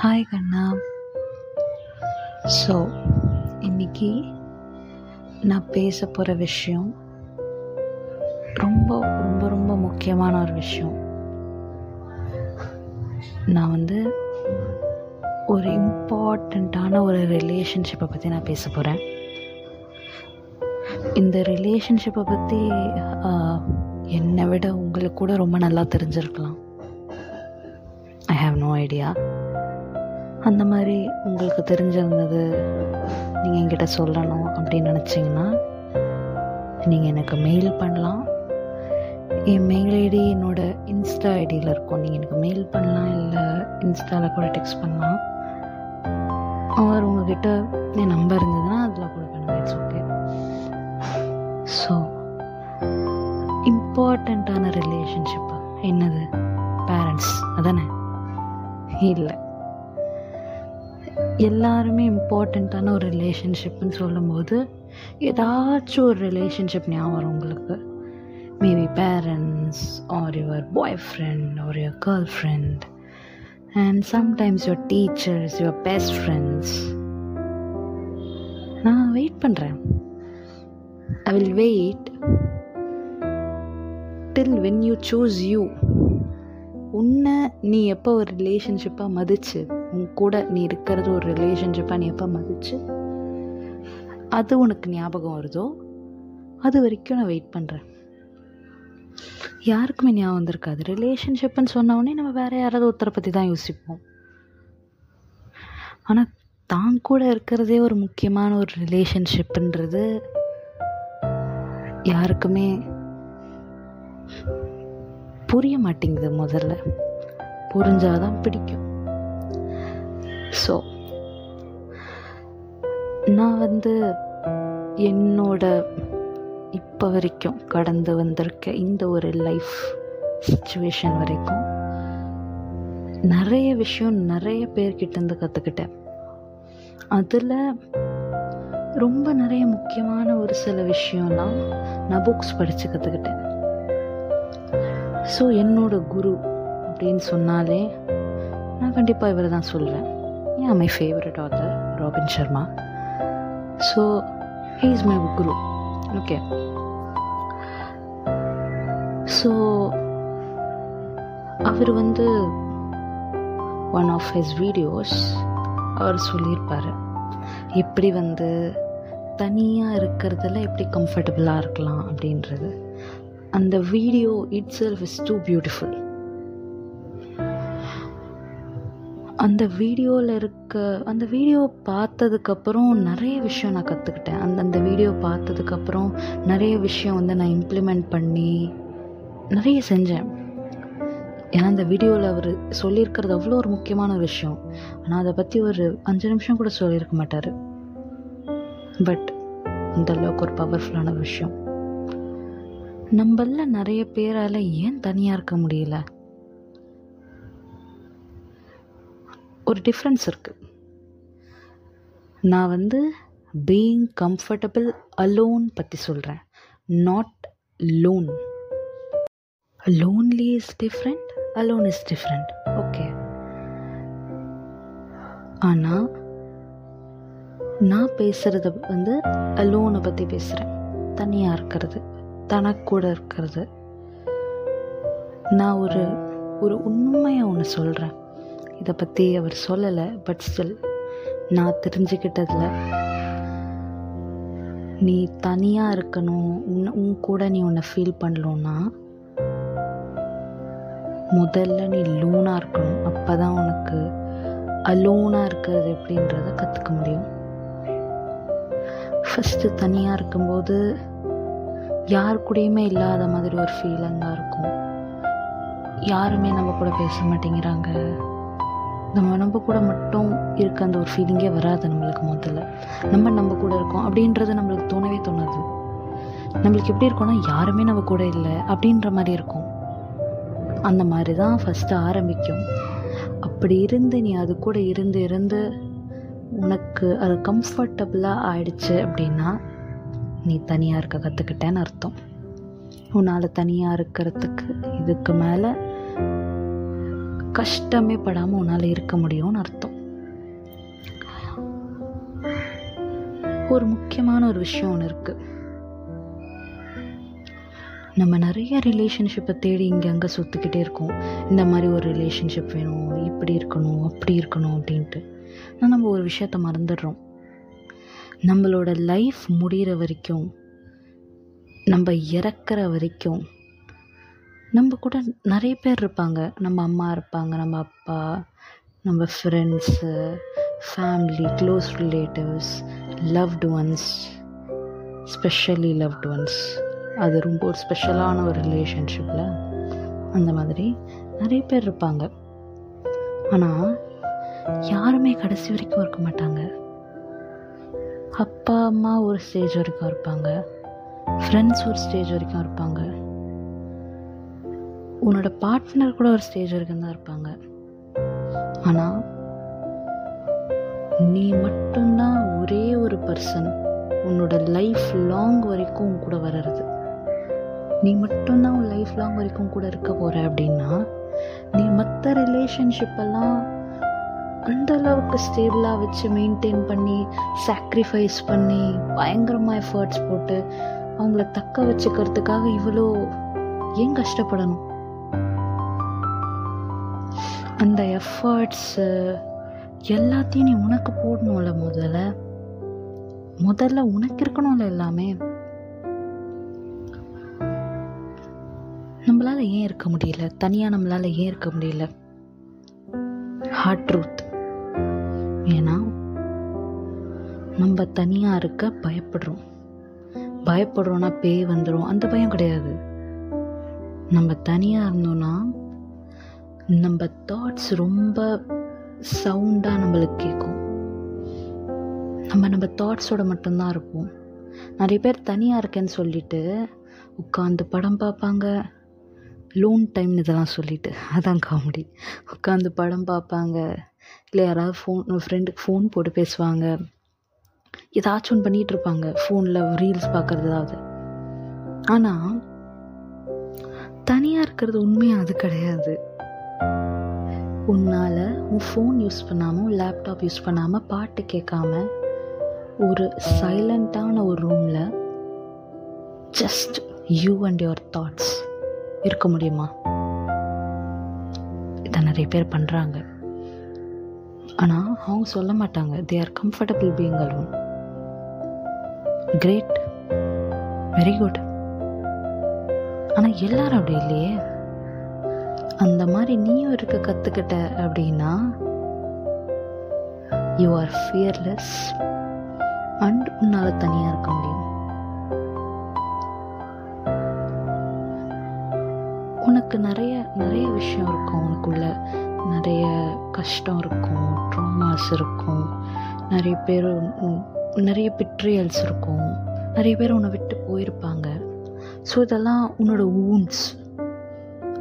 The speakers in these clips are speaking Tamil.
ஹாய் கண்ணா. ஸோ இன்னைக்கு நான் பேச போகிற விஷயம் ரொம்ப ரொம்ப ரொம்ப முக்கியமான ஒரு விஷயம். நான் வந்து ஒரு இம்பார்ட்டண்ட்டான ஒரு ரிலேஷன்ஷிப்பை பற்றி நான் பேச போகிறேன் இந்த ரிலேஷன்ஷிப்பை பற்றி என்னை விட உங்களுக்கு கூட ரொம்ப நல்லா தெரிஞ்சிருக்கலாம். ஐ ஹாவ் நோ ஐடியா அந்த மாதிரி உங்களுக்கு தெரிஞ்சிருந்தது நீங்கள் என்கிட்ட சொல்லணும் அப்படின்னு நினச்சிங்கன்னா நீங்கள் எனக்கு மெயில் பண்ணலாம். என் மெயில் ஐடி என்னோடய இன்ஸ்டா ஐடியில் இருக்கும். நீங்கள் எனக்கு மெயில் பண்ணலாம் இல்லை இன்ஸ்டாவில் கூட டெக்ஸ்ட் பண்ணலாம். அவர் உங்ககிட்ட என் நம்பர் இருந்ததுன்னா அதில் கூட பண்ணுங்க இட்ஸ் ஓகே ஸோ இம்பார்ட்டண்ட்டான ரிலேஷன்ஷிப்பா என்னது? பேரண்ட்ஸ் அதானே? இல்லை. எல்லாருமே இம்பார்ட்டண்ட்டான ஒரு ரிலேஷன்ஷிப்னு சொல்லும்போது ஏதாச்சும் ஒரு ரிலேஷன்ஷிப் ஞாபகம் வரும் உங்களுக்கு. Maybe parents or your boy friend or your girl friend and sometimes your teachers your best friends நான் வெயிட் பண்ணுறேன் I will wait till when you choose you உன்னை நீ எப்போ ஒரு ரிலேஷன்ஷிப்பாக மதிச்சு உன் கூட நீ இருக்கிறது ஒரு ரிலேஷன்ஷிப்பாக நீ எப்போ மதிச்சு அது உனக்கு ஞாபகம் வருதோ? அது வரைக்கும் நான் வெயிட் பண்ணுறேன் யாருக்குமே ஞாபகம் வந்திருக்காது. ரிலேஷன்ஷிப்னு சொன்ன உடனே நம்ம வேறு யாராவது ஒருத்தரை பற்றி தான் யோசிப்போம். ஆனால் தான் கூட இருக்கிறதே ஒரு முக்கியமான ஒரு ரிலேஷன்ஷிப்புன்றது யாருக்குமே புரிய மாட்டேங்குது முதல்ல. புரிஞ்சாதான் பிடிக்கும். ஸோ நான் வந்து என்னோட இப்போ வரைக்கும் கடந்து வந்திருக்க இந்த ஒரு லைஃப் சுச்சுவேஷன் வரைக்கும் நிறைய விஷயம் நிறைய பேர்கிட்டேருந்து கற்றுக்கிட்டேன் அதில் ரொம்ப நிறைய முக்கியமான ஒரு சில விஷயம்லாம் நான் புக்ஸ் படித்து கற்றுக்கிட்டேன் ஸோ என்னோட குரு அப்படின்னு சொன்னாலே நான் கண்டிப்பாக இவர் தான் சொல்வேன். ஏன் my favourite author Robin Sharma so he is my guru okay so அவர் வந்து ஒன் ஆஃப் ஹிஸ் வீடியோஸ் அவர் சொல்லியிருப்பார். எப்படி வந்து தனியாக இருக்கிறதுல எப்படி கம்ஃபர்டபுளாக இருக்கலாம் அப்படின்றது. அந்த video it self is too beautiful அந்த வீடியோவில் இருக்க அந்த வீடியோ பார்த்ததுக்கப்புறம் நிறைய விஷயம் நான் கற்றுக்கிட்டேன் அந்த அந்த வீடியோ பார்த்ததுக்கப்புறம் நிறைய விஷயம் வந்து நான் இம்ப்ளிமெண்ட் பண்ணி நிறைய செஞ்சேன். ஏன்னா அந்த வீடியோவில் அவர் சொல்லியிருக்கிறது அவ்வளோ ஒரு முக்கியமான விஷயம். ஆனால் அதை பற்றி ஒரு அஞ்சு நிமிஷம் கூட சொல்லியிருக்க மாட்டார். பட் அந்த அளவுக்கு ஒரு பவர்ஃபுல்லான விஷயம். நம்மள நிறைய பேரால் ஏன் தனியாக இருக்க முடியல? ஒரு டிஃப்ரென்ஸ் இருக்குது நான் வந்து பீயிங் கம்ஃபர்டபுள் அலோன் பற்றி சொல்கிறேன் not lone lonely is different alone is different okay ஆனால் நான் பேசுகிறத வந்து அலோனை பற்றி பேசுகிறேன் தனியாக இருக்கிறது தனக்கூட இருக்கிறது. நான் ஒரு ஒரு உண்மையை ஒன்று சொல்கிறேன் இதை பற்றி அவர் சொல்லலை பட் ஸ்டில் நான் தெரிஞ்சுக்கிட்டதில் நீ தனியாக இருக்கணும் உன் உன் கூட நீ உன்னை ஃபீல் பண்ணலன்னா முதல்ல நீ லூனாக இருக்கணும். அப்போ தான் உனக்கு அலோனாக இருக்கிறது எப்படின்றத கற்றுக்க முடியும். ஃபஸ்ட்டு தனியாக இருக்கும்போது யார் கூடயுமே இல்லாத மாதிரி ஒரு ஃபீலிங்காக இருக்கும். யாருமே நம்ம கூட பேச மாட்டேங்கிறாங்க. நம்ம நம்ம கூட மட்டும் இருக்க அந்த ஒரு ஃபீலிங்கே வராது நம்மளுக்கு முதல்ல. நம்ம நம்ம கூட இருக்கோம் அப்படின்றது நம்மளுக்கு தோணவே தோணாது. நம்மளுக்கு எப்படி இருக்கோம்னா யாருமே நம்ம கூட இல்லை அப்படின்ற மாதிரி இருக்கும். அந்த மாதிரி தான் ஃபஸ்ட்டு ஆரம்பிக்கும். அப்படி இருந்து நீ அது கூட இருந்து இருந்து உனக்கு அது கம்ஃபர்டபுளாக ஆயிடுச்சு அப்படின்னா நீ தனியாக இருக்க கற்றுக்கிட்டேன்னு அர்த்தம். உன்னால் தனியாக இருக்கிறதுக்கு இதுக்கு மேலே கஷ்டமே படாமல் உன்னால் இருக்க முடியும்னு அர்த்தம். ஒரு முக்கியமான ஒரு விஷயம் ஒன்று இருக்குது நம்ம நிறைய ரிலேஷன்ஷிப்பை தேடி இங்கே அங்கே சுற்றிக்கிட்டே இருக்கோம். இந்த மாதிரி ஒரு ரிலேஷன்ஷிப் வேணும் இப்படி இருக்கணும் அப்படி இருக்கணும் அப்படின்ட்டு. ஆனால் நம்ம ஒரு விஷயத்த மறந்துடுறோம். நம்மளோட லைஃப் முடிகிற வரைக்கும் நம்ம இறக்குற வரைக்கும் நம்ம கூட நிறைய பேர் இருப்பாங்க. நம்ம அம்மா இருப்பாங்க நம்ம அப்பா நம்ம friends family close relatives loved ones specially loved ones அது ரொம்ப ஒரு ஸ்பெஷலான ஒரு ரிலேஷன்ஷிப்பில் அந்த மாதிரி நிறைய பேர் இருப்பாங்க. ஆனால் யாருமே கடைசி வரைக்கும் இருக்க மாட்டாங்க. அப்பா அம்மா ஒரு ஸ்டேஜ் வரைக்கும் இருப்பாங்க. ஃப்ரெண்ட்ஸ் ஒரு ஸ்டேஜ் வரைக்கும் இருப்பாங்க. உன்னோட பார்ட்னர் கூட ஒரு ஸ்டேஜ் வரைக்கும் தான் இருப்பாங்க. ஆனால் நீ மட்டும்தான் ஒரே ஒரு பர்சன் உன்னோட லைஃப் லாங் வரைக்கும் உன் கூட வர்றது. நீ மட்டும்தான் உன் லைஃப் லாங் வரைக்கும் கூட இருக்க போகிற அப்படின்னா நீ மற்ற ரிலேஷன்ஷிப்பெல்லாம் அந்த அளவுக்கு ஸ்டேபிளாக வச்சு மெயின்டைன் பண்ணி சாக்ரிஃபைஸ் பண்ணி பயங்கரமாக எஃபர்ட்ஸ் போட்டு அவங்கள தக்க வச்சுக்கிறதுக்காக இவ்வளோ ஏன் கஷ்டப்படணும்? அந்த எஃபர்ட்ஸு எல்லாத்தையும் நீ உனக்கு போடணும்ல முதல்ல. முதல்ல உனக்கு இருக்கணும்ல எல்லாமே. நம்மளால ஏன் இருக்க முடியல? தனியாக நம்மளால ஏன் இருக்க முடியல? ஹார்ட் ட்ரூத் ஏன்னா நம்ம தனியாக இருக்க பயப்படுறோம். பயப்படுறோன்னா பேய் வந்துடும் அந்த பயம் கிடையாது. நம்ம தனியாக இருந்தோம்னா நம்ம தாட்ஸ் ரொம்ப சவுண்டாக நம்மளுக்கு கேட்கும் நம்ம நம்ம தாட்ஸோட மட்டும்தான் இருப்போம். நிறைய பேர் தனியாக இருக்கேன்னு சொல்லிட்டு உட்காந்து படம் பார்ப்பாங்க. லோன் டைம் இதெல்லாம் சொல்லிட்டு. அதான் காமெடி உட்காந்து படம் பார்ப்பாங்க. இல்லை யாராவது ஃபோன் ஃப்ரெண்டுக்கு ஃபோன் போட்டு பேசுவாங்க. ஏதாச்சும் ஒன்று பண்ணிகிட்டு இருப்பாங்க. ஃபோனில் ரீல்ஸ் பார்க்குறது ஏதாவது ஆனால் தனியாக இருக்கிறது உண்மையாக அது கிடையாது. உன்னால் உன் ஃபோன் யூஸ் பண்ணாமல் லேப்டாப் யூஸ் பண்ணாமல் பாட்டு கேட்காம ஒரு சைலண்ட்டான ஒரு ரூமில் just you and your thoughts இருக்க முடியுமா? இதை நிறைய பேர் பண்ணுறாங்க ஆனால் அவங்க சொல்ல மாட்டாங்க. They are comfortable being alone great very good ஆனால் எல்லாரும் அப்படி இல்லையே. அந்த மாதிரி நீயும் இருக்க கற்றுக்கிட்ட அப்படின்னா யூ ஆர் ஃபியர்லெஸ் அண்ட் உன்னால் தனியாக இருக்க முடியும். உனக்கு நிறைய நிறைய விஷயம் இருக்கும் உனக்குள்ள. நிறைய கஷ்டம் இருக்கும் ட்ராமாஸ் இருக்கும். நிறைய பேர் நிறைய பிட்ரியல்ஸ் இருக்கும். நிறைய பேர் உன்னை விட்டு போயிருப்பாங்க. ஸோ இதெல்லாம் உன்னோட ஊன்ஸ்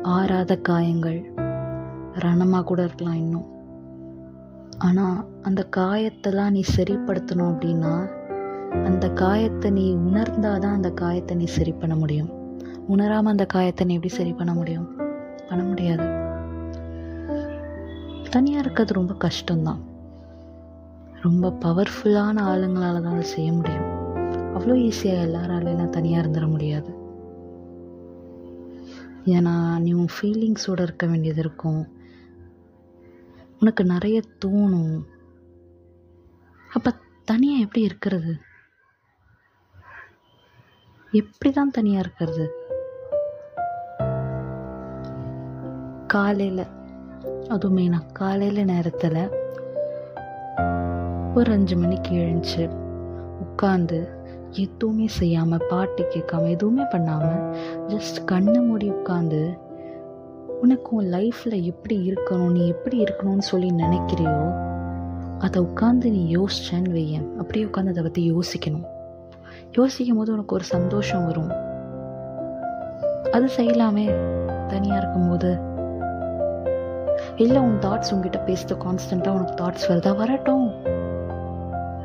ஆறாத காயங்கள். ரணமாக கூட இருக்கலாம் இன்னும். ஆனால் அந்த காயத்தெல்லாம் நீ சரிப்படுத்தணும் அப்படின்னா அந்த காயத்தை நீ உணர்ந்தாதான் அந்த காயத்தை நீ சரி பண்ண முடியும். உணராமல் அந்த காயத்தை நீ எப்படி சரி பண்ண முடியும்? பண்ண முடியாது. தனியாக இருக்கிறது ரொம்ப கஷ்டம்தான். ரொம்ப பவர்ஃபுல்லான ஆளுங்களால தான் அதை செய்ய முடியும். அவ்வளோ ஈஸியாக எல்லாராலையும் தனியாக இருந்துட முடியாது. ஏன்னா நீ உன் ஃபீலிங்ஸோடு இருக்க வேண்டியது இருக்கும். உனக்கு நிறைய தோணும். அப்போ தனியாக எப்படி இருக்கிறது? எப்படி தான் தனியாக இருக்கிறது? காலையில் அதுவும் மெயினாக காலையில் நேரத்தில் ஒரு அஞ்சு மணிக்கு எழுந்துச்சு உட்காந்து எதுவுமே செய்யாமல் பாட்டு கேட்காம எதுவுமே பண்ணாமல் ஜஸ்ட் கண்ணை மூடி உட்காந்து உனக்கு உன் லைஃப்பில் எப்படி இருக்கணும்? நீ எப்படி இருக்கணும்னு சொல்லி நினைக்கிறியோ அதை உட்காந்து நீ யோசிச்சேன்னு வையன். அப்படியே உட்காந்து அதை பற்றி யோசிக்கணும். யோசிக்கும் போது உனக்கு ஒரு சந்தோஷம் வரும். அது செய்யலாமே தனியாக இருக்கும்போது. இல்லை உன் தாட்ஸ் உங்ககிட்ட பேசுறது கான்ஸ்டண்ட்டாக உனக்கு தாட்ஸ் வருதா? வரட்டும்.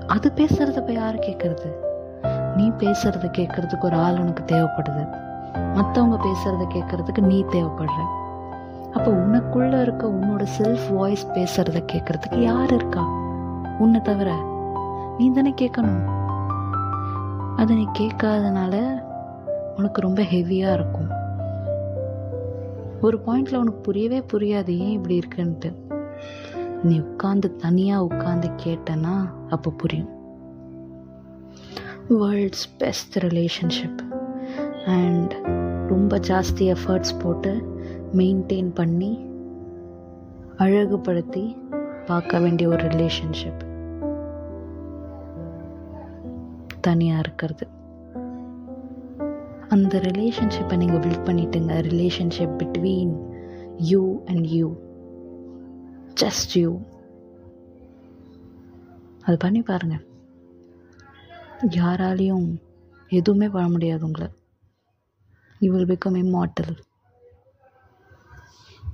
அது பேசுறத போய் யார் கேட்கறது? நீ பேசுறது கேட்கறதுக்கு ஒரு ஆள் உனக்கு தேவைப்படுது. மற்றவங்க பேசுறத கேட்கறதுக்கு நீ தேவைப்படுற. அப்போ உனக்குள்ளே இருக்க உன்னோட செல்ஃப் வாய்ஸ் பேசுகிறத கேட்கறதுக்கு யார் இருக்கா? உன்னை தவிர. நீ தானே கேட்கணும். அதை நீ கேட்காதனால உனக்கு ரொம்ப ஹெவியாக இருக்கும். ஒரு பாயிண்டில் உனக்கு புரியவே புரியாது ஏன் இப்படி இருக்குன்ட்டு? நீ உட்காந்து தனியாக உட்காந்து கேட்டனா அப்போ புரியும். வேர்ல்ட்ஸ் பெஸ்ட் ரிலேஷன்ஷிப் அண்ட் ரொம்ப ஜாஸ்தி எஃபர்ட்ஸ் போட்டு மெயின்டைன் பண்ணி அழகுபடுத்தி பார்க்க வேண்டிய ஒரு ரிலேஷன்ஷிப் தனியாக இருக்கிறது. அந்த ரிலேஷன்ஷிப்பை நீங்கள் build பண்ணிட்டுங்க. Relationship between you and you just you அது பண்ணி பாருங்கள் யாராலையும் எதுவுமே பண்ண முடியாது உங்களை. You will become immortal